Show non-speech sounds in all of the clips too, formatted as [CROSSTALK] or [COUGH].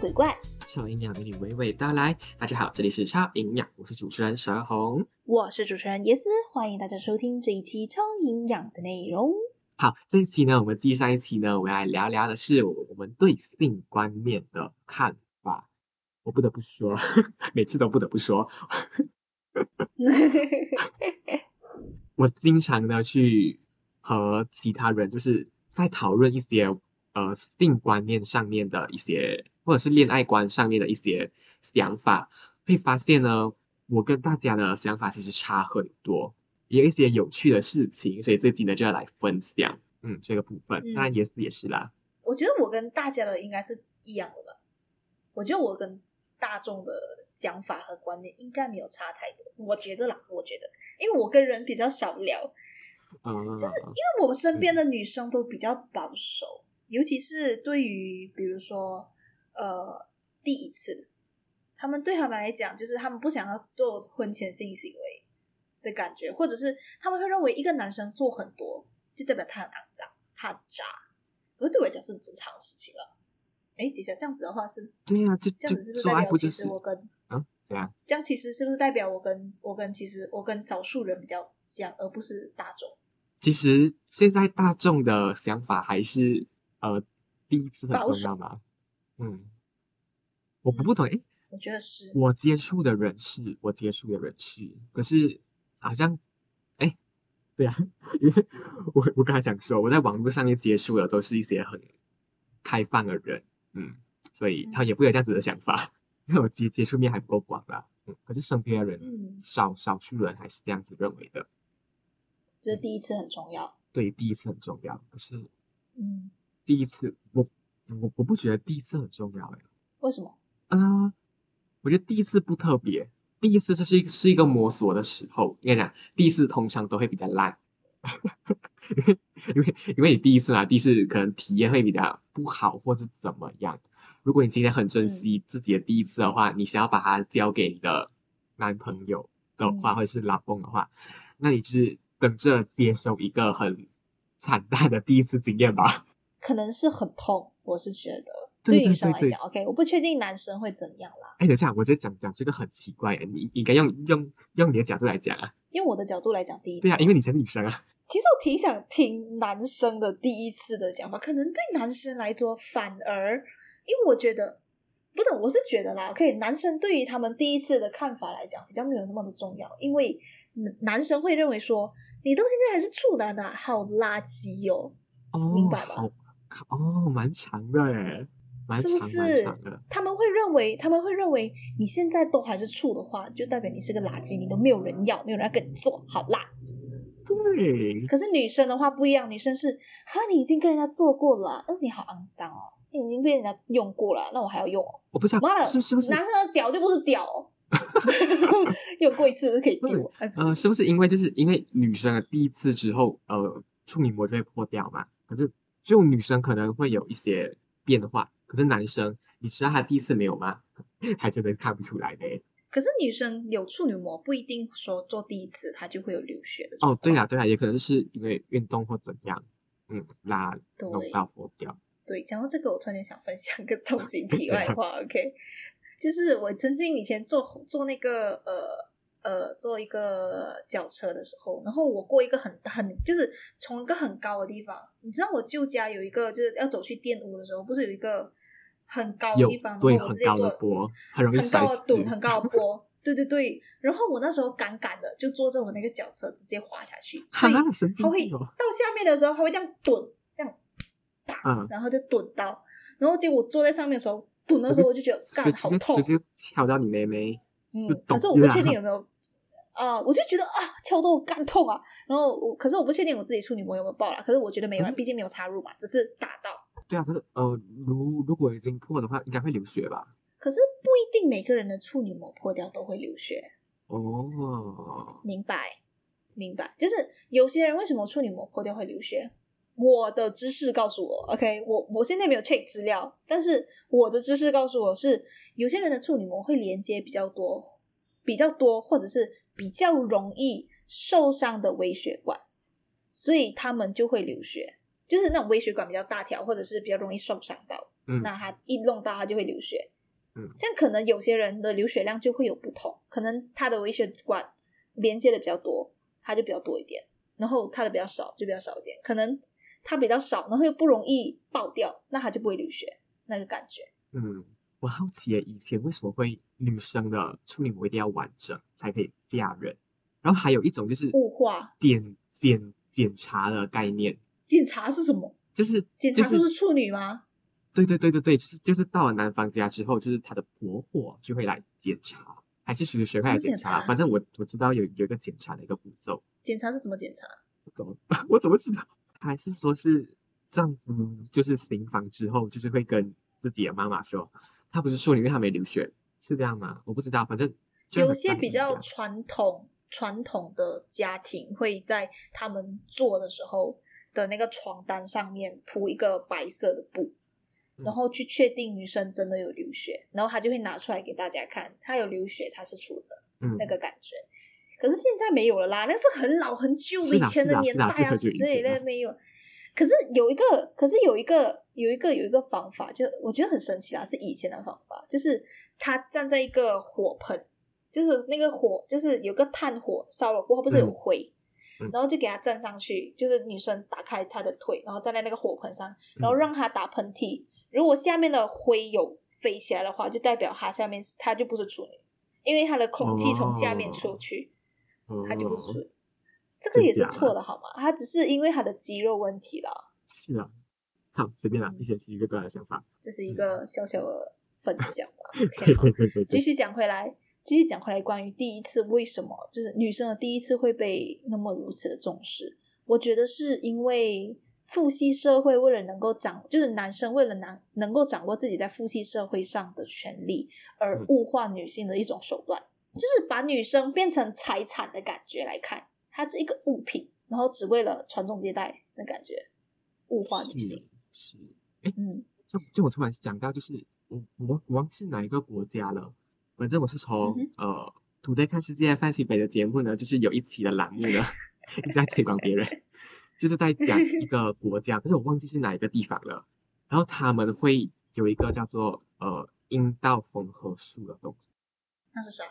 鬼怪，超营养给你娓娓道来。大家好，这里是超营养，我是主持人蛇红。我是主持人耶斯，欢迎大家收听这一期超营养的内容。好，这一期呢，我们继上一期呢，我们来聊聊的是我们对性观念的看法。我不得不说，[LAUGHS] 每次都不得不说，[LAUGHS] 我经常呢去和其他人就是在讨论一些呃性观念上面的一些，或者是恋爱观上面的一些想法，会发现呢，我跟大家的想法其实差很多，也有一些有趣的事情，所以这集呢就要来分享，嗯，这个部分，嗯当然也是也是啦，我觉得我跟大家的应该是一样的吧。我觉得我跟大众的想法和观念应该没有差太多，我觉得啦，我觉得，因为我跟人比较少聊，嗯，就是因为我们身边的女生都比较保守，尤其是对于比如说呃第一次，他们对他们来讲，就是他们不想要做婚前性行为的感觉，或者是他们会认为一个男生做很多，就代表他很肮脏，他很渣，可是对我来讲是很正常的事情了。哎，等一下，这样子的话是对呀、就这样子，是不是做代表其实我跟啊怎样？这样其实是不是代表我跟我跟其实我跟少数人比较像，而不是大众？其实现在大众的想法还是呃第一次很重要吗，嗯，我不不懂诶，我觉得是。我接触的人是我接触的人是，可是好像哎，对啊，[LAUGHS] 因为我我刚才想说我在网络上面接触的都是一些很开放的人，嗯，所以他也不会有这样子的想法，因为我接接触面还不够广啦，嗯，可是身边的人嗯，少少数人还是这样子认为的，这是第一次很重要。对，第一次很重要，可是嗯，第一次我我我不觉得第一次很重要诶。为什么？啊、我觉得第一次不特别，第一次这是一个是一个摸索的时候。应该讲，第一次通常都会比较烂，[LAUGHS] 因为因为因为你第一次嘛，第一次可能体验会比较不好，或是怎么样。如果你今天很珍惜自己的第一次的话，你想要把它交给你的男朋友的话，嗯或者是老公的话，那你是等着接受一个很惨淡的第一次经验吧。可能是很痛，我是觉得对于女生来讲，OK，我不确定男生会怎样啦。哎，等一下，我觉得讲讲这个很奇怪，你应该用用用你的角度来讲啊。因为我的角度来讲，第一次对啊，因为你是女生啊。[LAUGHS] 其实我挺想听男生的第一次的想法，可能对男生来说反而，因为我觉得，不懂，我是觉得啦，OK，男生对于他们第一次的看法来讲，比较没有那么的重要，因为男男生会认为说，你到现在还是处男啊，好垃圾哦，哦，明白吧好哦，蛮长的诶，蛮长是不蛮是长的。他们会认为，他们会认为你现在都还是处的话，就代表你是个垃圾，你都没有人要，没有人要跟你做，好啦。对，可是女生的话不一样，女生是哈，你已经跟人家做过了啊，但是你好肮脏哦，你已经被人家用过了，那我还要用哦？我不知道妈的，是是不是男生的屌就不是屌、哦，[LAUGHS] 用过一次就可以丢，哎，呃，是，是不是因为就是因为女生的第一次之后，呃，处女膜就会破掉嘛？可是只有女生可能会有一些变化，可是男生，你知道他第一次没有吗？[LAUGHS] 还真的看不出来的。可是女生有处女膜不一定说做第一次她就会有流血的哦，对呀对呀，也可能是因为运动或怎样，嗯，拉对弄到破掉。对，讲到这个，我突然间想分享个东西，[LAUGHS] 题外话，OK，就是我曾经以前做做那个呃呃坐一个轿车的时候，然后我过一个很很就是从一个很高的地方，你知道我舅家有一个就是要走去电屋的时候，不是有一个很高的地方，然后我直接坐高的坡，很容易。高的墩，很高的坡。对对对，然后我那时候赶赶的就坐着我那个脚车直接滑下去，所以哈，神经它会。到下面的时候，他会这样蹲，这样嗯，然后就蹲到，然后结果坐在上面的时候，蹲的时候我就觉得干好痛直，接敲到你妹妹。就嗯，可是我不确定有没有啊、我就觉得啊敲到我干痛啊，然后我可是我不确定我自己处女膜有没有爆啦，可是我觉得没有毕竟没有插入嘛，只是打到，对啊，可是呃，如如果已经破的话，应该会流血吧？可是不一定每个人的处女膜破掉都会流血，哦，明白明白，就是有些人为什么处女膜破掉会流血？我的知识告诉我，OK，我我现在没有 check 资料，但是我的知识告诉我是，有些人的处女膜会连接比较多，比较多，或者是比较容易受伤的微血管，所以他们就会流血，就是那种微血管比较大条，或者是比较容易受伤到。嗯那他一弄到他就会流血。嗯这样可能有些人的流血量就会有不同，可能他的微血管连接的比较多，他就比较多一点，然后他的比较少就比较少一点，可能它比较少，然后又不容易爆掉，那它就不会流血，那个感觉。嗯，我好奇耶，以前为什么会女生的处女膜一定要完整才可以嫁人？然后还有一种就是雾化检检检查的概念，检查是什么？就是检查就是不是处女吗？对对对对对，就是就是到了男方家之后，就是他的婆婆就会来检查，还是谁会来检？查反正我我知道有有一个检查的一个步骤，检查是怎么检查？我怎么 [LAUGHS] 我怎么知道？还是说是丈夫就是行房之后，就是会跟自己的妈妈说，他不是说因为他没流血，是这样吗？我不知道，反正有些比较传统传统的家庭会在他们做的时候的那个床单上面铺一个白色的布，嗯然后去确定女生真的有流血，然后他就会拿出来给大家看，她有流血，她是处的嗯那个感觉。可是现在没有了啦，那是很老很久以前的年代啊，是很久以谁前了的没有？可是有一个，可是有一个，有一个，有一个方法，就我觉得很神奇啦，是以前的方法，就是他站在一个火盆，就是那个火，就是有个炭火烧了过后，不是有嗯灰，嗯然后就给他站上去，就是女生打开她的腿，然后站在那个火盆上，嗯然后让她打喷嚏，如果下面的灰有飞起来的话，就代表她下面是她就不是处女，因为她的空气从下面出去。他就是，这个也是错的好吗？他只是因为他的肌肉问题啦，是啊，好随便啦，嗯。一些奇奇怪怪的想法，这是一个小小的分 [LAUGHS] 享吧。对对，对对对，继续讲回来，继续讲回来关于第一次为什么就是女生的第一次会被那么如此的重视？我觉得是因为父系社会为了能够掌，就是男生为了能能够掌握自己在父系社会上的权利，而嗯。物化女性的一种手段，就是把女生变成财产的感觉来看，它是一个物品，然后只为了传宗接代的感觉，物化女性。是是，哎，嗯就就我突然想到，就是我我我忘记哪一个国家了，反正我是从、嗯呃土豆看世界范西北的节目呢，就是有一期的栏目呢 [LAUGHS] 一直在推广别人，就是在讲一个国家，可是我忘记是哪一个地方了，然后他们会有一个叫做呃阴道缝合术的东西，那是啥？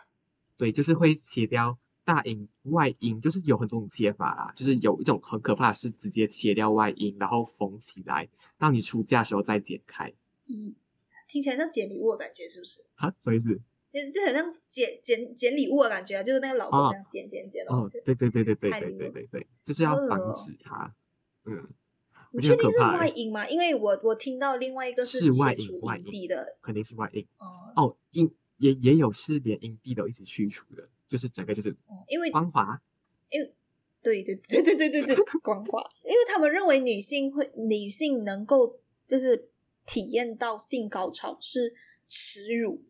对，就是会切掉大阴外阴，就是有很多种切法啦，就是有一种很可怕的是直接切掉外阴，然后缝起来，到你出嫁的时候再剪开，咦，听起来像捡礼物的感觉，是不是？哈，什么意思？就是就很像捡捡捡礼物的感觉啊，就是那个老公哦这样捡捡捡，然哦对对对对对对对对对，就是要防止它，嗯，你确定是外阴吗？因为我我听到另外一个是外阴阴外阴蒂的，肯定是外阴哦、哦，阴也也有是连阴蒂都一起去除的，就是整个就是哦因为光滑，对对对对对对对光滑，因为他们认为女性会女性能够就是体验到性高潮是耻辱，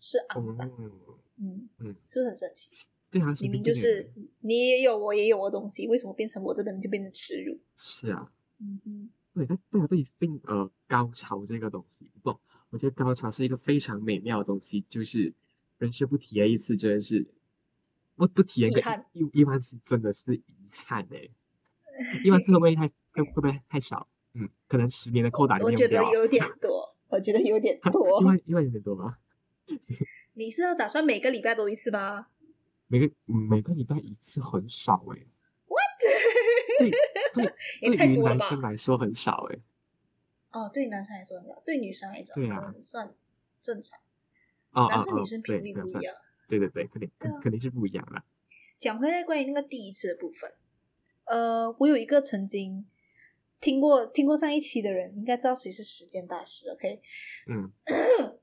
是肮脏，嗯，嗯嗯是不是很神奇？对啊，明明就是你也有我也有的东西，为什么变成我这边就变成耻辱？是啊，嗯哼，对，但大家对性呃高潮这个东西，不，我觉得高潮是一个非常美妙的东西，就是人生不体验一次真的是不不体验个一一一万次真的是遗憾哎，[LAUGHS] 一万次会不会太会会不会太少？嗯，可能十年的扣打里我觉得有点多，我觉得有点 [LAUGHS] 多一。万一万有点多吗？你是要打算每个礼拜都一次吗？每个嗯每个礼拜一次很少哎、对 [LAUGHS] 对，也对于男太多了吧生来说很少哎、哦，对男生来说很高，对女生来讲对啊可能算正常。男生哦女生频率对对不一样。对对对，肯定肯定是不一样的。讲回来关于那个第一次的部分，呃，我有一个曾经听过听过上一期的人，应该知道谁是时间大师，OK？嗯 [LAUGHS]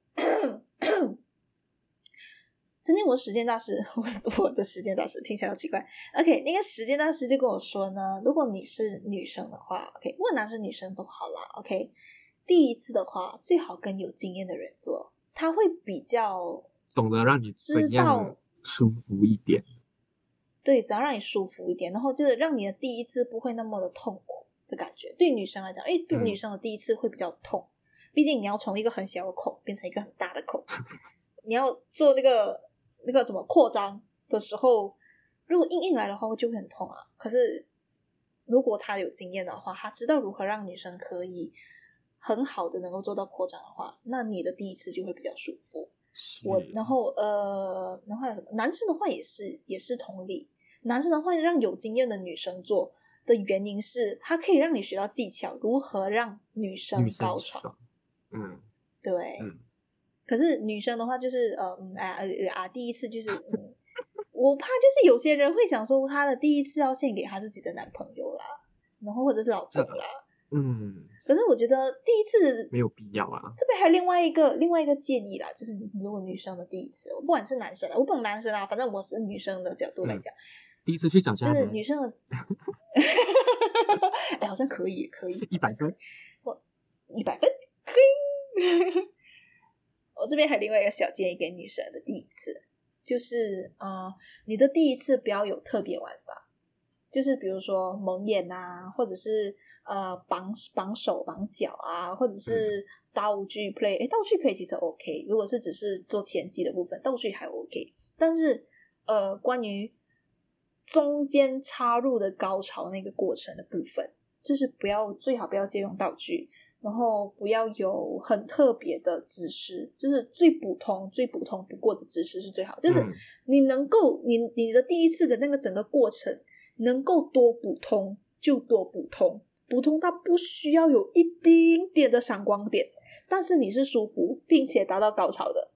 曾经我时间大师，[LAUGHS] 我我的时间大师听起来好奇怪。OK，那个时间大师就跟我说呢，如果你是女生的话，OK，不管男生女生都好啦，OK，第一次的话最好跟有经验的人做，他会比较懂得让你知道舒服一点。对，只要让你舒服一点，然后就是让你的第一次不会那么的痛苦的感觉。对女生来讲，哎，对嗯女生的第一次会比较痛，毕竟你要从一个很小的孔变成一个很大的孔，[LAUGHS] 你要做那个那个怎么扩张的时候，如果硬硬来的话，就会很痛啊。可是如果他有经验的话，他知道如何让女生可以很好的能够做到扩张的话，那你的第一次就会比较舒服。我然后呃，然后还有什么？男生的话也是也是同理，男生的话让有经验的女生做的原因是，他可以让你学到技巧，如何让女生高潮。嗯对，嗯，可是女生的话就是呃嗯啊呃啊，第一次就是嗯，我怕就是有些人会想说，她的第一次要献给她自己的男朋友啦，然后或者是老公啦。嗯，可是我觉得第一次没有必要啊，这边还有另外一个另外一个建议啦，就是如果女生的第一次，不管是男生的，我不懂男生啦，反正我是女生的角度来嗯讲，第一次去找渣就是，女生的，[LAUGHS] 哎，好像可以，可以，一百分，一百分，green。[LAUGHS] 我这边还有另外一个小建议给女生的第一次，就是呃，你的第一次不要有特别玩法，就是比如说蒙眼啊，或者是呃绑绑手绑脚啊，或者是道具 play，哎，道具 play 其实 OK，如果是只是做前期的部分，道具还 OK，但是呃，关于中间插入的高潮那个过程的部分，就是不要最好不要借用道具，然后不要有很特别的姿势，就是最普通最普通不过的姿势是最好，就是嗯你能够你你的第一次的那个整个过程能够多普通就多普通，普通到不需要有一丁点的闪光点，但是你是舒服并且达到高潮的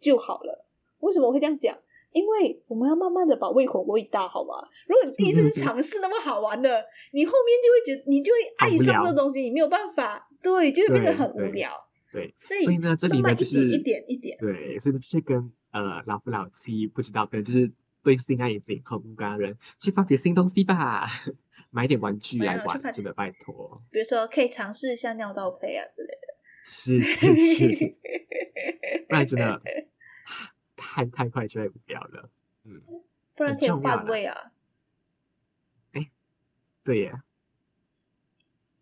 就好了。为什么我会这样讲？因为我们要慢慢的把胃口喂大，好吗？如果你第一次是尝试那么好玩的，你后面就会觉得你就会爱上这个东西，你没有办法，对，就会变得很无聊。对，所以所以呢，这里呢就是一点一点，对，所以这跟呃老夫老妻不知道，可能就是对性爱已经很无感的人去发掘新东西吧，[LAUGHS] 买点玩具来玩，真的拜托，比如说可以尝试一下尿道 play 啊之类的。是是是，[LAUGHS] 不然真的太太快就会无聊了，嗯，不然可以换位啊，哎对耶，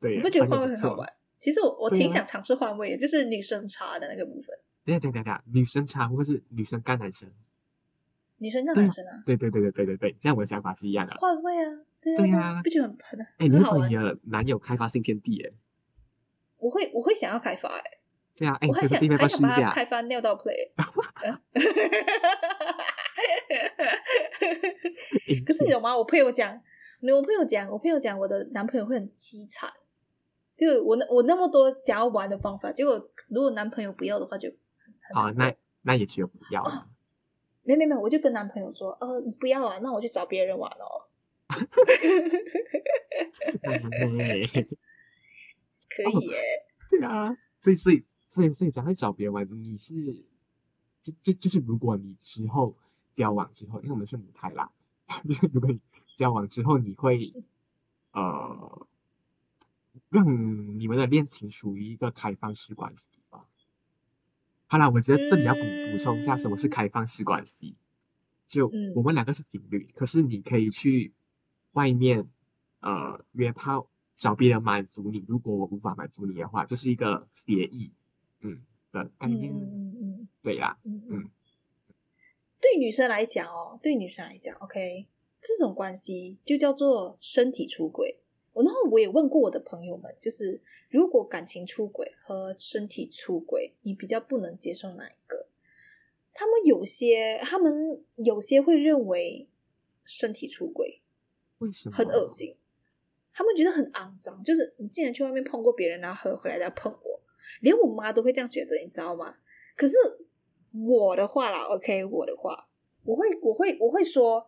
对耶，你不觉得换？位很好玩？其实我我挺想尝试换位的，就是女生插的那个部分，对呀对呀对呀，女生插或是女生干男生，女生跟对啊男生啊，对对对对对对对，这样我的想法是一样的。换位啊，对啊，对啊不觉得很很哎，你很好玩会帮你？的男友开发新天地哎？我会我会想要开发哎，对啊，哎，我还想还想把它？开发尿道 play。[LAUGHS] 呃 [LAUGHS] 可是你懂吗？我朋友讲，我朋友讲，我朋友讲我的男朋友会很凄惨。就我那我那么多想要玩的方法，结果如果男朋友不要的话就好，那那也只有不要了。没没没，我就跟男朋友说，呃，你不要啊，那我去找别人玩哦。[LAUGHS] 哎可以耶，对啊，所以所以所以所以才会找别人玩。你是就就就是如果你之后交往之后，因为我们是母胎啦，[LAUGHS] 如果你交往之后，你会呃让你们的恋情属于一个开放式关系吧？好啦，我觉得这里要补补充一下什么是嗯开放式关系。就嗯我们两个是情侣，可是你可以去外面呃约炮，找别人满足你。如果我无法满足你的话，就是一个协议，嗯的概念。嗯嗯对啦，嗯嗯嗯。对女生来讲哦，对女生来讲，OK，这种关系就叫做身体出轨。我然后我也问过我的朋友们，就是如果感情出轨和身体出轨，你比较不能接受哪一个？他们有些，他们有些会认为身体出轨为什么？很恶。心，他们觉得很肮脏，就是你竟然去外面碰过别人，然后回回来再碰我，连我妈都会这样觉得，你知道吗？可是我的话啦，OK，我的话，我会我会我会说，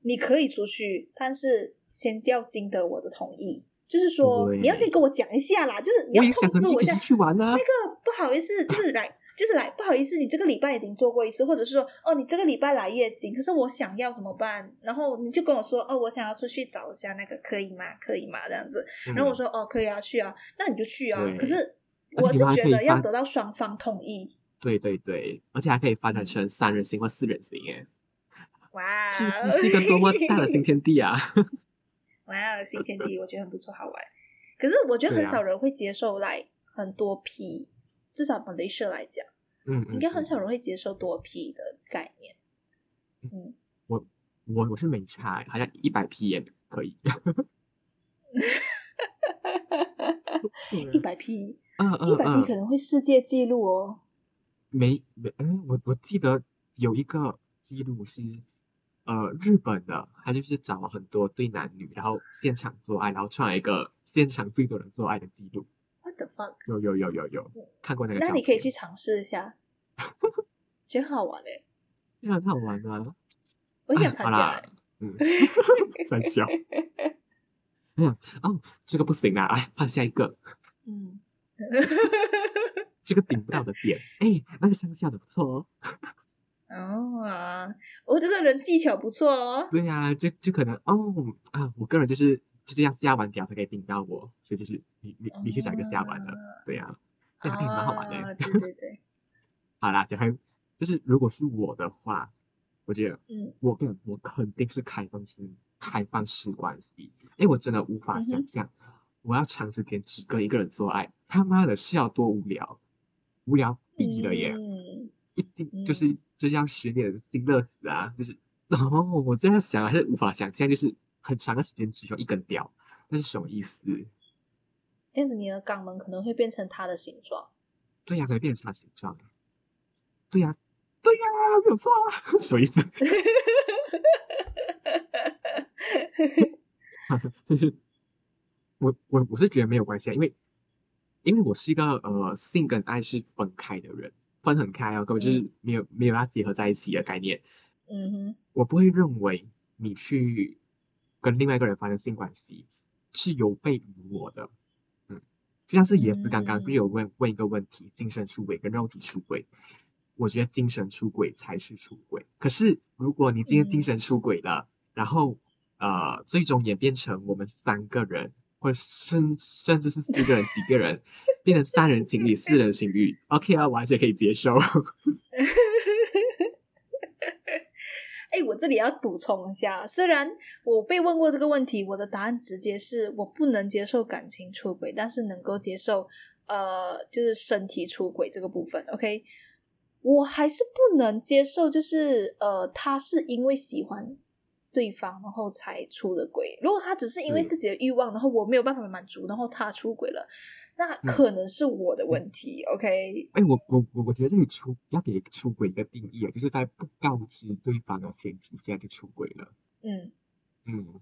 你可以出去，但是先要经得我的同意。就是说，你要先跟我讲一下啦，就是你要通知我一下去玩啊那。个不好意思，[LAUGHS] 就是来，就是来，不好意思，你这个礼拜已经做过一次，或者是说，哦，你这个礼拜来月经，可是我想要怎么办？然后你就跟我说，哦，我想要出去找一下那个，可以吗？可以吗？这样子，然后我嗯说，哦，可以啊，去啊，那你就去啊。可是我是觉得要得到双方同意。对对对，而且还可以发展嗯成三人行或四人行，耶，哇，是不是是一个多么大的新天地啊？[LAUGHS] 哇，新天地，我觉得很不错，好玩。可是我觉得很少人会接受来很多批，至少马来西亚来讲，嗯，应该很嗯少人会接受多批的概念。嗯，我我我是没差欸，好像一百 P 也可以。[LAUGHS] [LAUGHS] 一百 P，嗯一百 P 可能会世界纪录哦。没没，嗯，我我记得有一个记录是，呃，日本的，他就是找了很多对男女，然后现场做爱，然后创了一个现场最多人做爱的记录。What the fuck？有有有有有，看过那个照那你可以去尝试一下，觉得很好玩 [LAUGHS] 诶。那很好玩啊。我想参加诶。嗯，[LAUGHS] 三小。嗯，哦，这个不行啦，哎换下一个，嗯，这个顶不到的点，哎，那个乡下的不错哦。哦啊，我这个人技巧不错哦。对呀、就就可能哦啊，我个人就是就是要下完屌才可以顶到我，所以就是你你你去找一个下完的，对呀、这样也蛮好玩的。啊，对对对，[LAUGHS] 好啦，讲开就是如果是我的话，我觉得嗯。我跟我肯定是开放式开放式关系，因为我真的无法想象我要长时间只跟一个人做爱，他妈的是要多无聊，无聊毙了耶！嗯，一定嗯就是就是要学点新乐子啊，就是哦我这样想还是无法想象，就是很长的时间只用一根屌，那是什么意思？这样子你的肛门可能会变成它的形状。对呀、可以变成啥形状？对呀、对呀、没有错啊，[LAUGHS] 什么意思？[LAUGHS] 就是我我我是觉得没有关系啊，因为因为我是一个呃性跟爱是分开的人，分很开哦，根本就是没有没有要结合在一起的概念。嗯哼，我不会认为你去跟另外一个人发生性关系是有悖于我的，嗯，就像是也是刚刚不是有问问一个问题，精神出轨跟肉体出轨，我觉得精神出轨才是出轨。可是如果你今天精神出轨了，然后呃最终演变成我们三个人，或甚甚至是四个人、几个人，变成三人情侣、四人情侣，OK 啊，完全可以接受。[LAUGHS] 哎，我这里要补充一下，虽然我被问过这个问题，我的答案直接是我不能接受感情出轨，但是能够接受呃，就是身体出轨这个部分。OK，我还是不能接受，就是呃，他是因为喜欢对方然后才出的轨。如果他只是因为嗯自己的欲望，然后我没有办法满足，然后他出轨了，那可能是我的问题。OK，哎，我我我我觉得这里出要给出轨一个定义啊，就是在不告知对方的前提下就出轨了。嗯，嗯，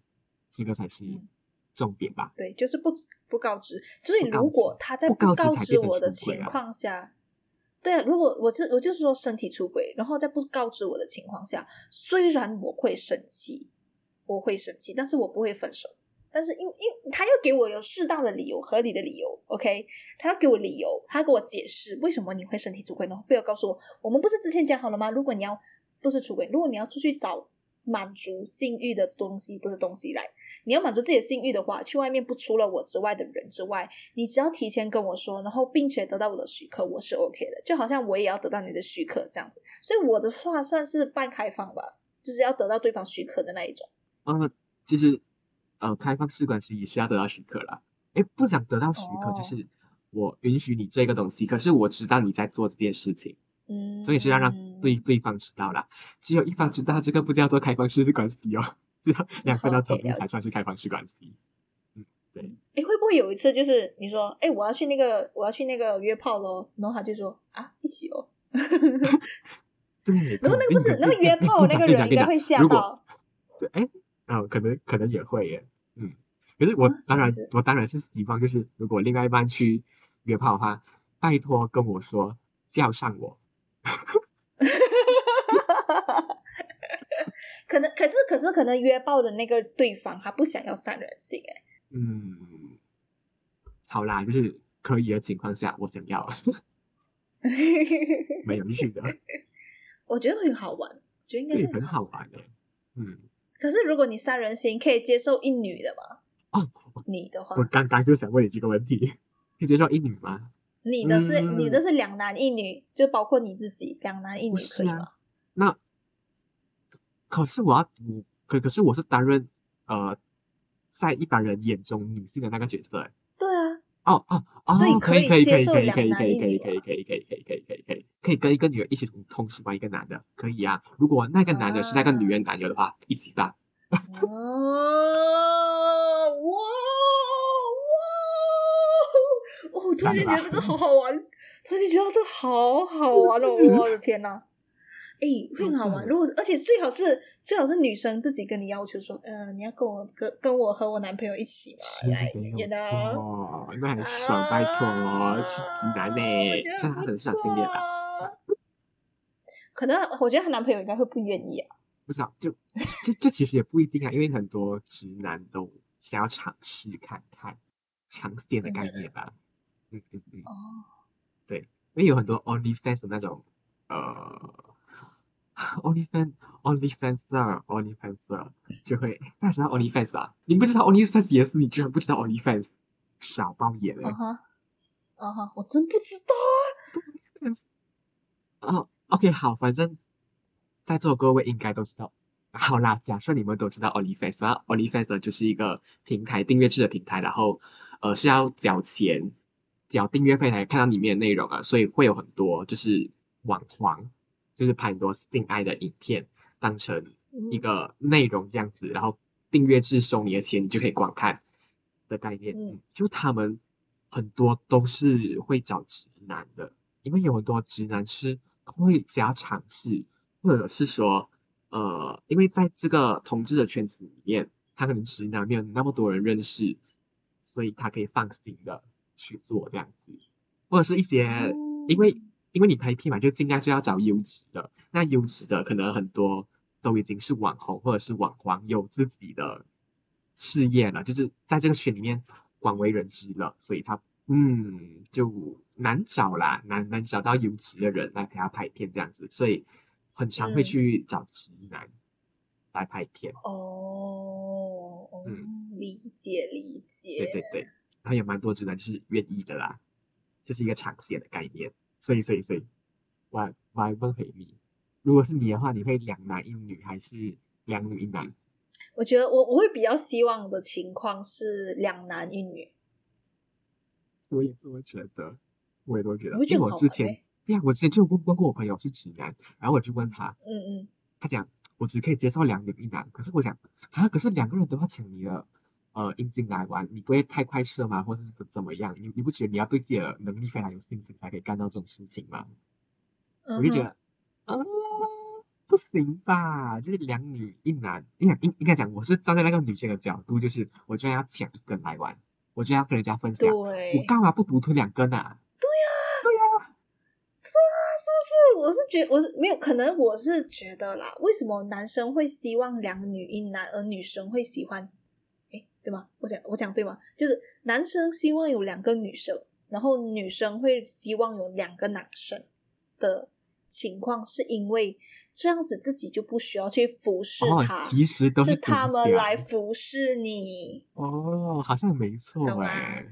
这个才是嗯重点吧。对，就是不不告知。就是如果他在不告知我的情况下，对啊，如果我是我就是说身体出轨，然后在不告知我的情况下，虽然我会生气，我会生气，但是我不会分手。但是因因他要给我有适当的理由、合理的理由，OK，他要给我理由，他要给我解释为什么你会身体出轨，呢不要告诉我，我们不是之前讲好了吗？如果你要不是出轨，如果你要出去找满足性欲的东西，不是东西来，你要满足自己的性欲的话，去外面不除了我之外的人之外，你只要提前跟我说，然后并且得到我的许可，我是 OK 的。就好像我也要得到你的许可这样子，所以我的话算是半开放吧，就是要得到对方许可的那一种。呃，其实呃，开放式关系也是要得到许可啦。哎，不想得到许可，哦就是我允许你这个东西，可是我知道你在做这件事情，嗯，所以是要让对对方知道啦。只有一方知道，这个不叫做开放式关系哦，[LAUGHS] 只有两方都同意才算是开放式关系。嗯，对。哎，会不会有一次就是你说，哎，我要去那个我要去那个约炮咯，然后他就说啊，一起哦。[LAUGHS] 对，[LAUGHS] 然后那个不是，那个约炮那个人应该会吓到。对，哎，啊、可能可能也会耶，嗯，可是我啊当然我当然是希望就是如果另外一半去约炮的话，拜托跟我说叫上我，[LAUGHS] 可能，可是，可是，可能约炮的那个对方他不想要三人行，哎。嗯，好啦，就是可以的情况下，我想要 [LAUGHS] 没有允许的，[LAUGHS] 我觉得很好玩，觉得应该很好玩的，嗯，可是如果你三人行，可以接受一女的吗？哦，你的话我，刚刚就想问你这个问题，可以接受一女吗？你的是、嗯你的是两男一女，就包括你自己，两男一女可以吗？那可是我要我可可是我是担任呃在一般人眼中女性的那个角色欸，对啊，哦哦哦，所以可以可以可以可以可以可以可以可以女可以可以可以可以可以可以可以可以跟一个女人一起同同时玩一个男的，可以啊。如果那个男的是那个女人男友的话，一起吧。[LAUGHS] 哦，哇哇，我突然间觉得 [LAUGHS] 这个好好玩，突然间觉得这个好好玩哦！我的天呐！哎，会很好玩。如果而且最好是最好是女生自己跟你要求说，嗯，你要跟我跟跟我和我男朋友一起嘛？哦，那很爽，拜托哦，是直男呢，这样他很赏心。可能我觉得她男朋友应该会不愿意啊。不知道，就这这其实也不一定啊，因为很多直男都想要尝试看看长线的概念吧。嗯嗯嗯。哦。对，因为有很多 OnlyFans 的那种呃。OnlyFans，OnlyFans，OnlyFans [LAUGHS] 就会，大家知道 OnlyFans 吧？你不知道 OnlyFans 也是，你居然不知道 OnlyFans，傻包眼嘞！啊哈，啊哈，我真不知道啊。哦，OK，好，反正在座各位应该都知道。好啦，假设你们都知道 OnlyFans，然后 OnlyFans 呢就是一个平台，订阅制的平台，然后呃是要缴钱，缴订阅费才看到里面的内容啊，所以会有很多就是网黄。就是拍很多性爱的影片，当成一个内容这样子，然后订阅制收你的钱，你就可以观看的概念。嗯，就他们很多都是会找直男的，因为有很多直男是会想要尝试，或者是说，呃，因为在这个同志的圈子里面，他可能直男没有那么多人认识，所以他可以放心的去做这样子，或者是一些因为。因为你拍片嘛，就尽量就要找优质的。那优质的可能很多都已经是网红或者是网黄，有自己的事业了，就是在这个圈里面广为人知了，所以他嗯就难找啦，难难找到优质的人来陪他拍片这样子，所以很常会去找直男来拍片。哦，嗯，理解理解。对对对，他有蛮多直男就是愿意的啦，就是一个长线的概念。所以，所以，所以，我我问回你，如果是你的话，你会两男一女还是两女一男？我觉得我我会比较希望的情况是两男一女。我也这么觉得，我也这么觉得。因为我之前，对呀，我之前就问问过我朋友是直男，然后我就问他，嗯嗯，他讲我只可以接受两女一男，可是我讲啊，可是两个人都要抢你的。呃，引进来玩，你不会太快射吗？或者是怎怎么样？你你不觉得你要对自己的能力非常有信心才可以干到这种事情吗？我就觉得，啊，不行吧？就是两女一男，应该应应该讲，我是站在那个女性的角度，就是我居然要抢一个来玩，我居然要跟人家分享，我干嘛不独吞两根啊？对呀，对呀，是啊，是不是？我是觉，我是没有可能，我是觉得啦，为什么男生会希望两女一男，而女生会喜欢？对吗？我讲我讲对吗？就是男生希望有两个女生，然后女生会希望有两个男生的情况，是因为这样子自己就不需要去服侍他，其实都是他们来服侍你。哦，好像没错哎，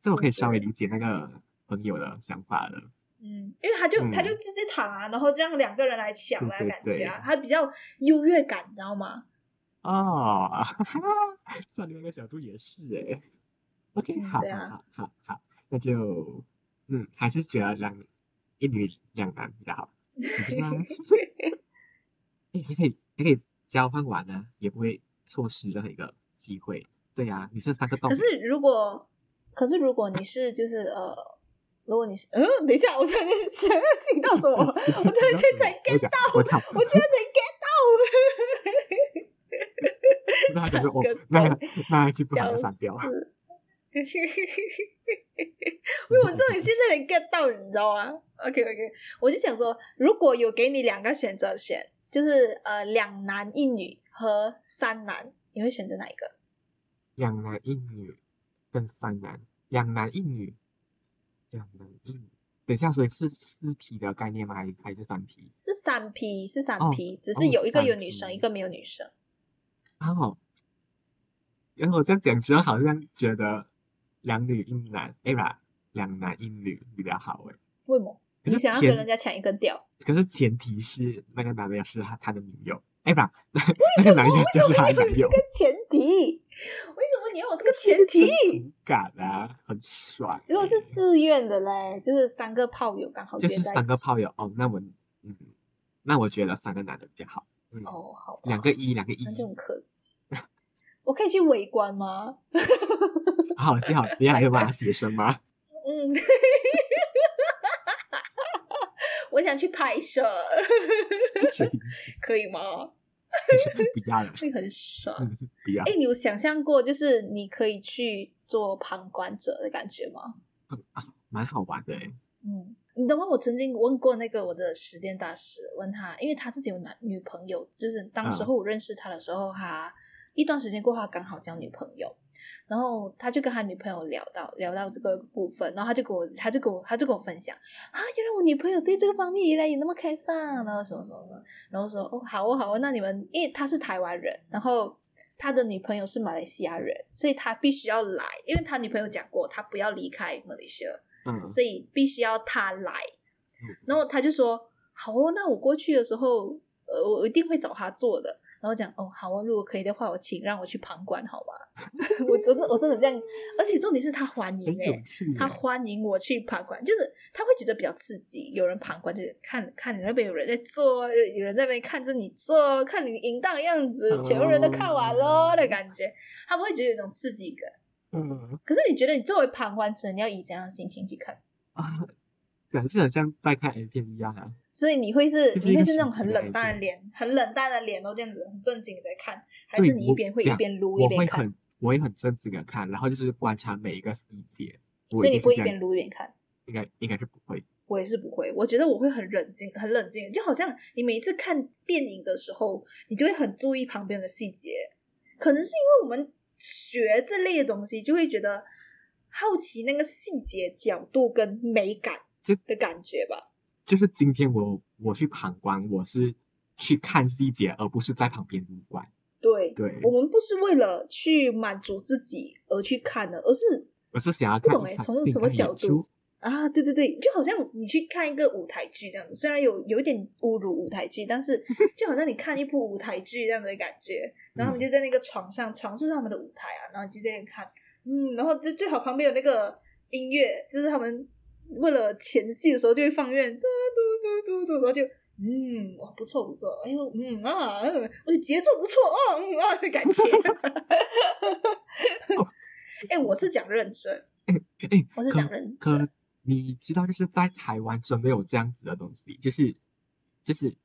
这我可以稍微理解那个朋友的想法了。嗯，因为他就他就自己躺啊，然后让两个人来抢啊感觉啊，他比较优越感，你知道吗？哦，[LAUGHS] 从另外一个角度也是哎，OK，好，好，好，好，那就，嗯，还是觉得两一女两男比较好，[LAUGHS] 哎，还可以，还可以交换完呢，也不会错失任何一个机会，对呀，女生三个洞。可是如果，可是如果你是就是呃，如果你是，嗯，等一下，我突然间听到什么？[LAUGHS] 我突然间才 get 到，我突然才 get 到。那他就哦，那那就不好删掉。[LAUGHS] 因为我这里现在能 get 到，你知道吗？OK OK，我就想说，如果有给你两个选择选，就是呃两男一女和三男，你会选择哪一个？两男一女跟三男，两男一女，两男一女。等一下，所以是四 P 的概念吗？还还是三 P？是三 P，是三 P，只是有一个有女生，一个没有女生。哦，然后我这样讲之后，好像觉得两女一男，哎吧，两男一女比较好哎。为什么？你想要跟人家抢一根屌？可是前提是那个男的要是他他的女友，哎吧，那个男的就是他的女友。这个前提？为什么你要有这个前提？敢啊，很帅。如果是自愿的嘞，就是三个炮友刚好就是三个炮友哦，那我嗯，那我觉得三个男的比较好。哦，好，两个一，两个一，那就很可惜。我可以去围观吗？[LAUGHS] 好，幸好，你还有办法写生吗？[LAUGHS] 嗯，我想去拍摄，[LAUGHS] 可以吗？不要了，会很爽。嗯不要哎，你有想象过，就是你可以去做旁观者的感觉吗？啊，蛮好玩的诶。嗯，你懂吗？我曾经问过那个我的时间大师，问他，因为他自己有男女朋友，就是当时候我认识他的时候，他一段时间过后他刚好交女朋友，然后他就跟他女朋友聊到聊到这个部分，然后他就跟我他就跟我他就跟我分享啊，原来我女朋友对这个方面原来也那么开放，然后什么什么什么，然后说哦好哦好哦，那你们因为他是台湾人，然后。他的女朋友是马来西亚人，所以他必须要来，因为他女朋友讲过，他不要离开马来西亚，嗯，所以必须要他来嗯。然后他就说：“好哦，那我过去的时候，呃，我一定会找他做的。”然后讲：“哦，好哦，如果可以的话，我请让我去旁观，好吗？[LAUGHS] ”我真的我真的这样，而且重点是他欢迎很有诶，趣耶。他欢迎我去旁观，就是他会觉得比较刺激，有人旁观，就是看看你那边有人在做，有人在那边看着你做，看你淫荡的样子，全部人都看完了的感觉，他们会觉得有一种刺激感。嗯可是你觉得你作为旁观者，你要以怎样的心情去看？啊，感觉很像在看 A 片一样啊。所以你会是你会是那种很冷淡的脸，很冷淡的脸，然后这样子很正经地在看，还是你一边会一边撸一边看？我会很，我会很正经的看，然后就是观察每一个细节。所以你不会一边撸一边看？应该应该是不会。我也是不会，我觉得我会很冷静，很冷静，就好像你每一次看电影的时候，你就会很注意旁边的细节。可能是因为我们学这类的东西，就会觉得好奇那个细节、角度跟美感就的感觉吧。就是今天我我去旁观，我是去看细节，而不是在旁边围观。对，对，我们不是为了去满足自己而去看的，而是我是想要不懂诶，看从什么角度出？啊？对对对，就好像你去看一个舞台剧这样子，虽然有有一点侮辱舞台剧，但是 [LAUGHS] 就好像你看一部舞台剧这样的感觉。然后他们就在那个床上，床是他们的舞台啊，然后你就在那看，嗯，然后就最好旁边有那个音乐，就是他们为了前戏的时候就会放乐，嘟嘟嘟嘟嘟，然后就。嗯，哇，不错不错，哎呦，嗯啊，嗯，哎，节奏不错啊，嗯啊的感觉。[LAUGHS] [LAUGHS] 哎，我是讲认真，哎，我是可讲认可真。你知道，就是在台湾真的有这样子的东西，就是就是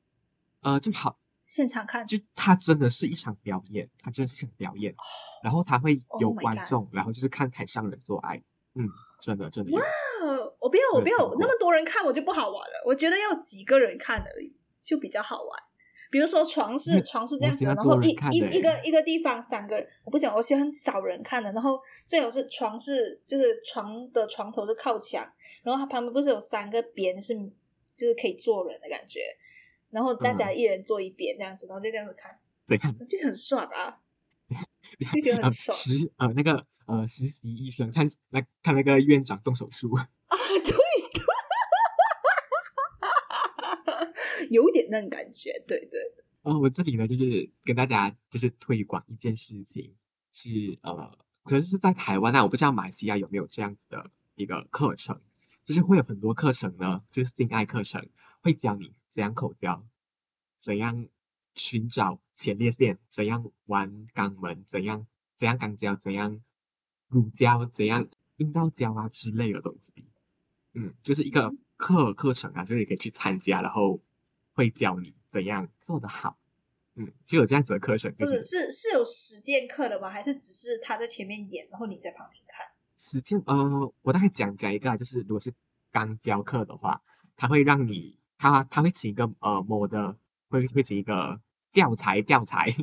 呃，就好，现场看，就它真的是一场表演，它真的是一场表演，然后它会 Oh 有观众，然后就是看台上人做爱，嗯，真的真的有，呃，我不要，我不要那么多人看，我就不好玩了。我觉得要几个人看而已，就比较好玩。比如说床是嗯床是这样子然后一一一个一个地方三个人，我不讲，我喜欢少人看的。然后最好是床是就是床的床头是靠墙，然后它旁边不是有三个边是就是可以坐人的感觉，然后大家一人坐一边这样子，然后就这样子看，对，看就很爽啊，就觉得 [LAUGHS] 呃很爽。实呃那个呃实习医生看那看那个院长动手术，啊，对对，有点那种感觉，对对对。呃，我这里呢就是跟大家就是推广一件事情，是呃，可能是在台湾啊，我不知道马来西亚有没有这样子的一个课程，就是会有很多课程呢，就是性爱课程，会教你怎样口交，怎样寻找前列腺，怎样玩肛门，怎样怎样肛交，怎样乳交，怎样阴道交啊之类的东西。嗯，就是一个课课程啊，就是你可以去参加，然后会教你怎样做得好。嗯，就有这样子的课程，不就是是是是有实践课的吗？还是只是他在前面演，然后你在旁边看？实践呃，我大概讲讲一个啊，就是如果是刚教课的话，他会让你他他会请一个呃某的会会请一个教材教材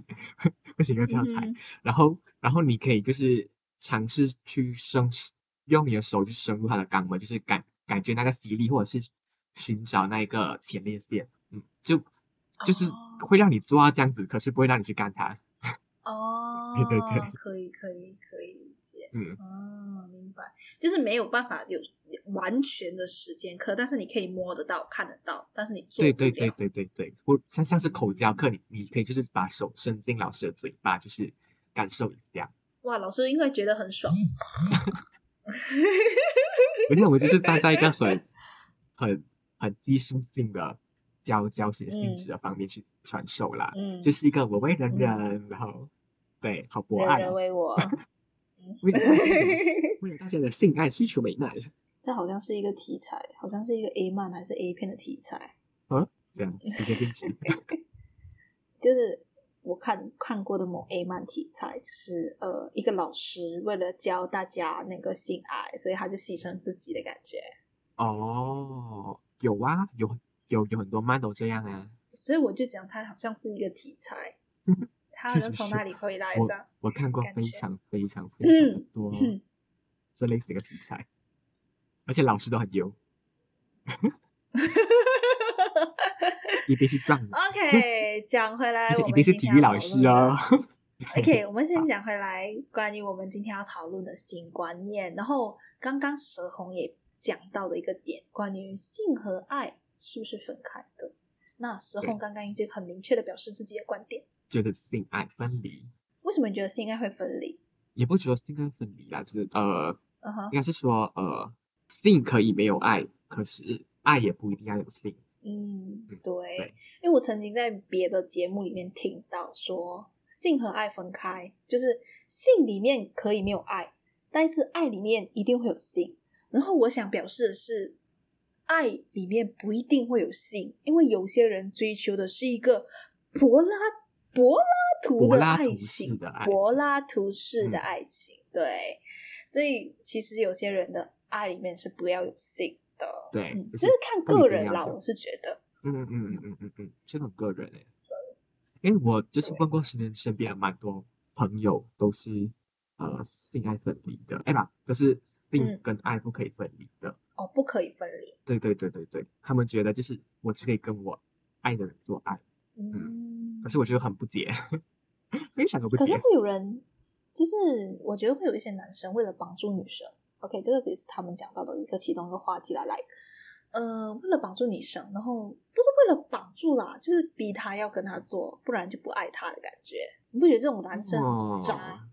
会请一个教材，[LAUGHS] 嗯然后然后你可以就是尝试去深用你的手去深入他的肛门，就是感感觉那个吸力，或者是寻找那一个前列腺，嗯，就就是哦会让你抓这样子，可是不会让你去干它，哦，[LAUGHS] 对对对可以可以可以理解。嗯，哦，明白，就是没有办法有完全的时间课，但是你可以摸得到、看得到，但是你做不对对对对对对，或像像是口交课，你你可以就是把手伸进老师的嘴巴，就是感受一下。哇，老师应该觉得很爽。而且我们就是站在一个很 [LAUGHS] 很很技术性的教教学性质的方面去传授啦，嗯，就是一个我为人人，然后对，好博人人爱哦，为我。为了大家的为了大家的性爱需求美满，[LAUGHS] 这好像是一个题材，好像是一个 A 漫还是 A 片的题材，这样直接进去。[LAUGHS] 就是我看看过的某 A 漫题材，就是呃一个老师为了教大家那个性爱，所以他就牺牲自己的感觉。哦，有啊，有有有很多漫都这样啊。所以我就讲它好像是一个题材，[LAUGHS] 它好像从哪里回来我的？我看过非常非常非常嗯多嗯这类型的题材，而且老师都很优，[LAUGHS] 一定是壮的，OK，[LAUGHS] 讲回来，一定是体育老师论哦。。OK，我们先讲回来，关于我们今天要讨论的新观念。然后刚刚蛇红也讲到的一个点，关于性和爱是不是分开的？那时候刚刚已经很明确的表示自己的观点。觉得性爱分离，为什么你觉得性爱会分离？也不觉得性爱分离啦，就是呃，应，该是说呃，性可以没有爱，可是爱也不一定要有性。嗯嗯，对对，因为我曾经在别的节目里面听到说，性和爱分开，就是性里面可以没有爱，但是爱里面一定会有性。然后我想表示的是，爱里面不一定会有性，因为有些人追求的是一个柏拉柏拉图的爱情柏拉图式的嗯爱情，对。所以其实有些人的爱里面是不要有性的，嗯，对就就是是看个人啦，我是觉得。嗯嗯嗯嗯嗯嗯，这个很个人诶。因为我就是对问过身边身边蛮多朋友都是呃性爱分离的，哎吧，就是性嗯跟爱不可以分离的。哦，不可以分离。对对对对对，他们觉得就是我只可以跟我爱的人做爱，嗯，可是我觉得很不解，非常的不解。可是会有人，就是我觉得会有一些男生为了帮助女生，OK，这个也是他们讲到的一个其中一个话题啦，like，呃，为了帮助女生，然后不是为了绑住啦，就是逼她要跟他做，不然就不爱他的感觉。你不觉得这种男生哦很渣？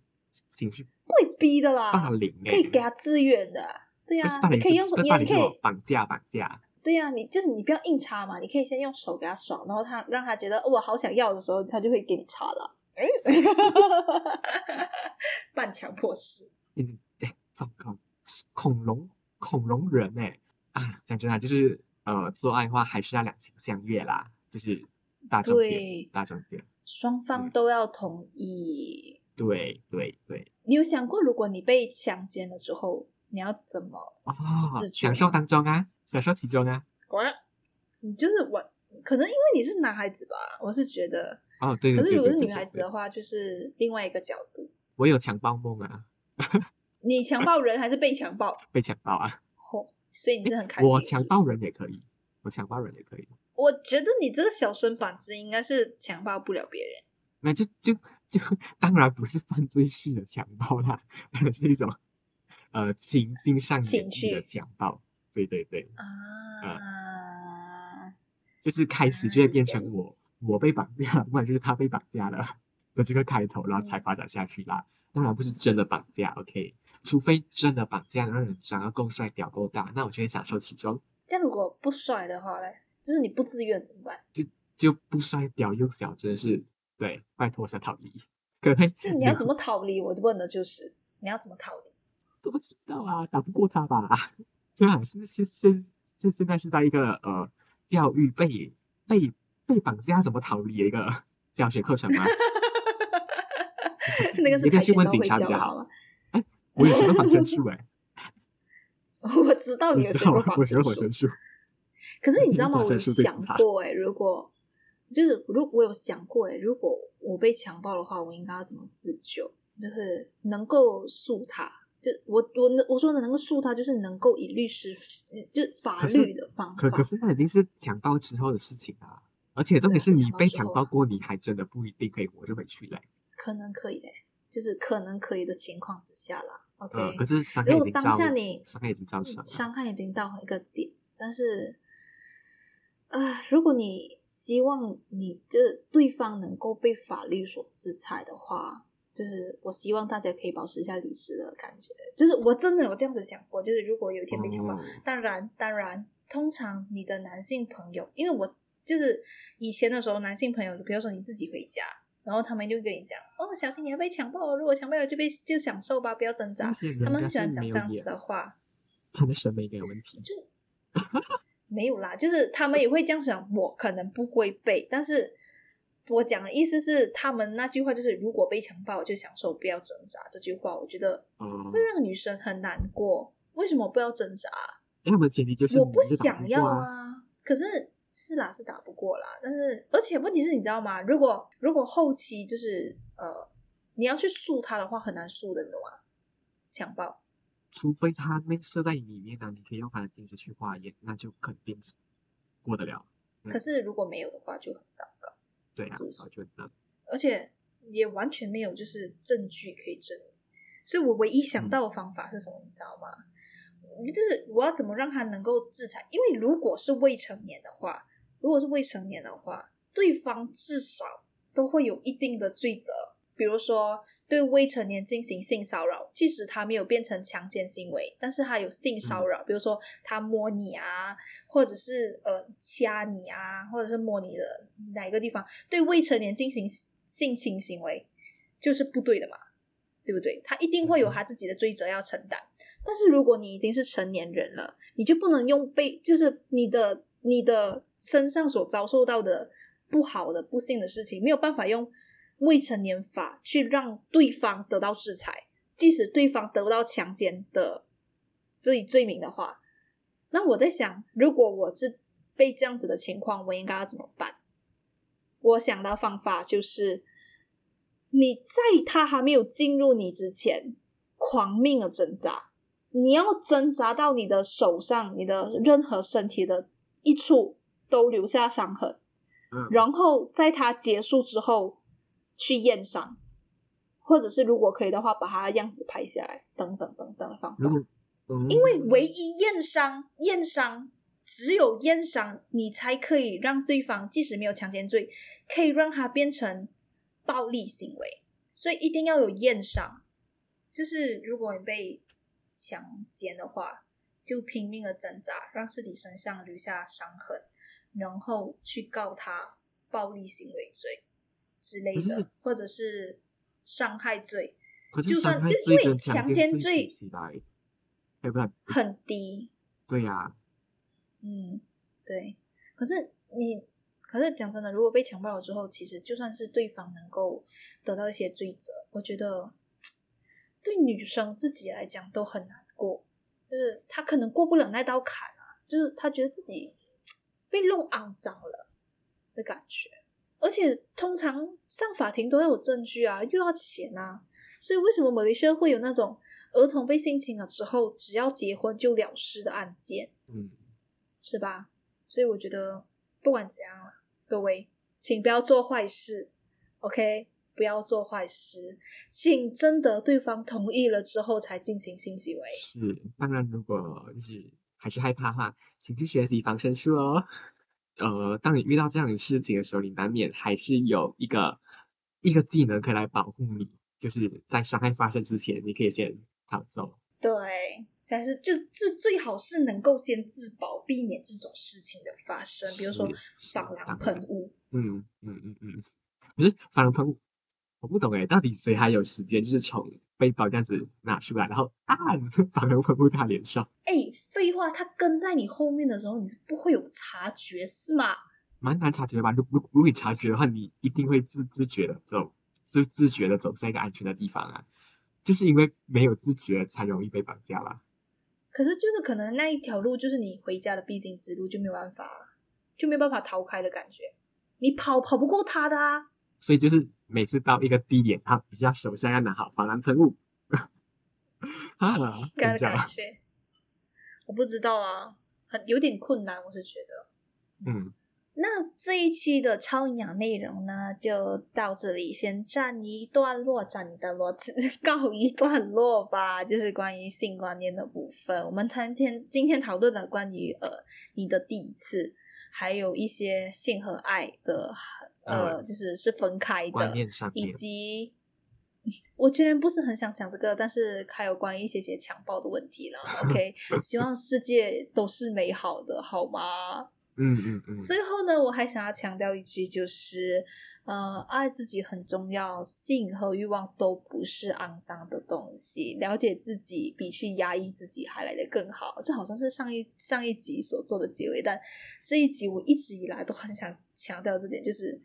情绪会逼的啦，霸凌哎、可以给他自愿的，对呀、不是霸凌，你可以用你也可以我绑架绑架。对呀、你就是你不要硬插嘛，你可以先用手给他爽，然后他让他觉得、哦、我好想要的时候，他就会给你插了。[LAUGHS] 半强迫式。嗯，对，糟糕，恐龙恐龙人哎、啊，讲真啊就是呃做爱的话还是要两情相悦啦，就是大重点大重点。双方嗯都要同意。对对对，你有想过，如果你被强奸了之后，你要怎么？哦自，觉享受吗当中啊，享受其中啊。你就是我，可能因为你是男孩子吧，我是觉得。哦，对对可是对对对如果是女孩子的话，就是另外一个角度。我有强暴梦啊，你强暴人还是被强暴？[LAUGHS] 被强暴啊，哦，所以你是很开心。我强暴。人也可以，我强暴人也可以，我觉得你这个小身板子应该是强暴不了别人。那就就就当然不是犯罪式的强暴啦，是一种呃情境上情演绎的绪强暴，对对对，啊，就是开始就会变成我我被绑架，不然就是他被绑架了的这个开头，然后才嗯发展下去啦。当然不是真的绑架，OK，除非真的绑架让人长得够帅、屌够大，那我就会享受其中。这样如果不帅的话嘞，就是你不自愿怎么办？就就不帅、屌又小，真的是对，拜托我想逃离。可能会就你要怎么逃离？我问的就是你要怎么逃离？怎么知道啊？打不过他吧？对啊，现现现现现在是在一个呃教育被被被绑架怎么逃离的一个 [LAUGHS] 教学课程吗？[LAUGHS] 那个是你可以去问跆拳道会警察比较好。教的好吗？我有学过防身术哎，我知道你有学？过防身术。可是你知道吗？我有防身术最可想过哎，如果就是如我有想过哎，如果我被强暴的话，我应该要怎么自救？就是能够诉他，就我我能我说的能够诉他，就是能够以律师就法律的方法可可。是那已经是强暴之后的事情啊，而且重点是你被强暴过，你还真的不一定可以活着回去嘞。可能可以嘞，就是可能可以的情况之下啦。OK，、呃，可是伤害如果当已经造下你伤害已经造成了。伤害已经到一个点，但是，啊、如果你希望你就是对方能够被法律所制裁的话，就是我希望大家可以保持一下理智的感觉。就是我真的有这样子想过，就是如果有一天被强暴，哦当然当然，通常你的男性朋友，因为我就是以前的时候，男性朋友，比如说你自己回家。然后他们就会跟你讲，哦，小心你要被强暴哦，如果强暴了就被就享受吧，不要挣扎他们很喜欢讲这样子的话，他的审美应该有问题。就 [LAUGHS] [LAUGHS] 没有啦，就是他们也会这样想，我可能不会被，但是我讲的意思是，他们那句话就是如果被强暴就享受，不要挣扎。这句话我觉得哦，会让女生很难过。为什么不要挣扎？因为前提就是我不想要啊。啊，可是是啦，是打不过啦。但是而且问题是，你知道吗？如果如果后期就是呃，你要去诉他的话，很难诉的，你懂吗？强暴。除非他内设在里面呢，你可以用它的精子去化验，那就肯定是过得了。嗯可是如果没有的话，就很糟糕，对啊，是不是我觉得而且也完全没有就是证据可以证明。所以我唯一想到的方法是什么，你知道吗？就是我要怎么让他能够制裁？因为如果是未成年的话，如果是未成年的话，对方至少都会有一定的罪责，比如说对未成年进行性骚扰，即使他没有变成强奸行为，但是他有性骚扰，比如说他摸你啊，或者是呃掐你啊，或者是摸你的哪一个地方，对未成年进行性侵行为，就是不对的嘛，对不对？他一定会有他自己的罪责要承担。但是如果你已经是成年人了，你就不能用被就是你的你的身上所遭受到的不好的不幸的事情，没有办法用未成年法去让对方得到制裁，即使对方得不到强奸的这一罪名的话，那我在想，如果我是被这样子的情况，我应该要怎么办？我想到方法就是，你在他还没有进入你之前，狂命的挣扎，你要挣扎到你的手上，你的任何身体的一处都留下伤痕，嗯，然后在他结束之后去验伤，或者是如果可以的话，把他的样子拍下来，等等等等的方法。嗯因为唯一验伤，验伤只有验伤，你才可以让对方即使没有强奸罪，可以让他变成暴力行为，所以一定要有验伤。就是如果你被强奸的话，就拼命的挣扎，让自己身上留下伤痕，然后去告他暴力行为罪之类的，或者是伤害罪，可是就算伤害就因为罪跟强奸奸罪比起来，对不对？很低。对呀、嗯，对。可是你，可是讲真的，如果被强暴了之后，其实就算是对方能够得到一些罪责，我觉得对女生自己来讲都很难过，就是她可能过不了那道坎啊，就是她觉得自己被弄肮脏了的感觉。而且通常上法庭都要有证据啊，又要钱啊，所以为什么马来西亚会有那种儿童被性侵了之后，只要结婚就了事的案件？嗯，是吧？所以我觉得不管怎样啊，各位，请不要做坏事，OK？不要做坏事，请征得对方同意了之后才进行性行为。是。当然，如果就是还是害怕的话，请去学习防身术哦。呃，当你遇到这样的事情的时候，你难免还是有一个一个技能可以来保护你，就是在伤害发生之前，你可以先逃走。对，但是就就最好是能够先自保，避免这种事情的发生，比如说是防狼喷雾。嗯嗯嗯嗯，不是防狼喷雾，我不懂诶，到底谁还有时间就是从背包这样子拿出来，然后啊反而喷雾在他脸上，哎，废话，他跟在你后面的时候，你是不会有察觉是吗？蛮难察觉吧？如如如果你察觉的话，你一定会自自觉的走，自自觉的走向一个安全的地方啊。就是因为没有自觉，才容易被绑架吧。可是就是可能那一条路就是你回家的必经之路，就没有办法，就没有办法逃开的感觉。你跑跑不过他的啊。所以就是每次到一个低点，啊，你就要手上要拿好防狼喷雾。[LAUGHS] 啊，感觉，我不知道啊，很有点困难，我是觉得。嗯，那这一期的超营养内容呢，就到这里先暂一段落，暂一段落，[LAUGHS] 告一段落吧。就是关于性观念的部分，我们今天今天讨论了关于呃你的第一次，还有一些性和爱的呃呃就是是分开的，以及我居然不是很想讲这个，但是还有关于一些些强暴的问题了。[LAUGHS] OK，希望世界都是美好的，好吗？嗯嗯嗯，最后呢，我还想要强调一句，就是呃，爱自己很重要，性和欲望都不是肮脏的东西，了解自己比去压抑自己还来得更好。这好像是上一上一集所做的结尾，但这一集我一直以来都很想强调这点，就是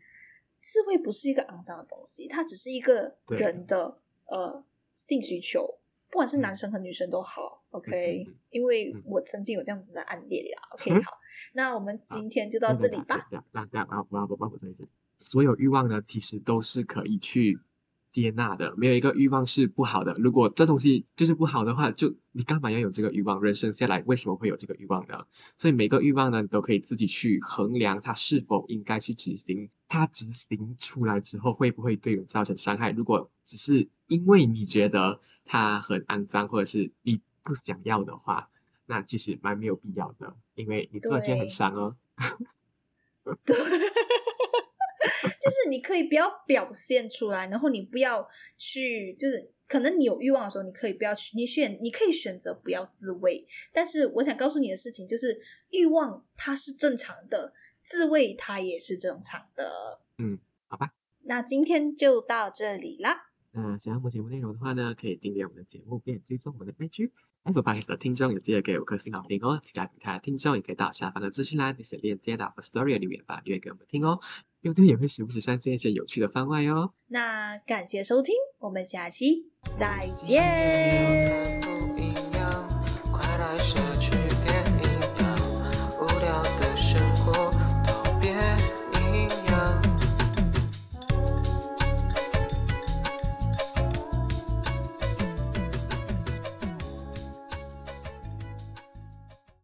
智慧不是一个肮脏的东西，它只是一个人的呃性需求，不管是男生和女生都好，OK，、因为嗯。我曾经有这样子的案例啦，OK，嗯好，那我们今天就到这里吧。所有欲望呢，其实都是可以去接纳的，没有一个欲望是不好的。如果这东西就是不好的话，就你干嘛要有这个欲望？人生下来为什么会有这个欲望呢？所以每个欲望呢，你都可以自己去衡量它是否应该去执行。它执行出来之后会不会对人造成伤害？如果只是因为你觉得它很肮脏，或者是你不想要的话，那其实蛮没有必要的，因为你做了件很对伤哦。[LAUGHS] 就是你可以不要表现出来，然后你不要去，就是可能你有欲望的时候，你可以不要去，你选你可以选择不要自慰。但是我想告诉你的事情就是，欲望它是正常的，自慰它也是正常的。嗯，好吧。那今天就到这里啦。那想要我们节目内容的话呢，可以订阅我们的节目，并追踪我们的 IG。Apple Podcast 的听众也记得给五颗星好评哦。其他平台的听众也可以到下方的资讯栏，那些链接到 Story 里面把留言给我们听哦。优队也会时不时上线一些有趣的番外哦。那感谢收听，我们下期再见。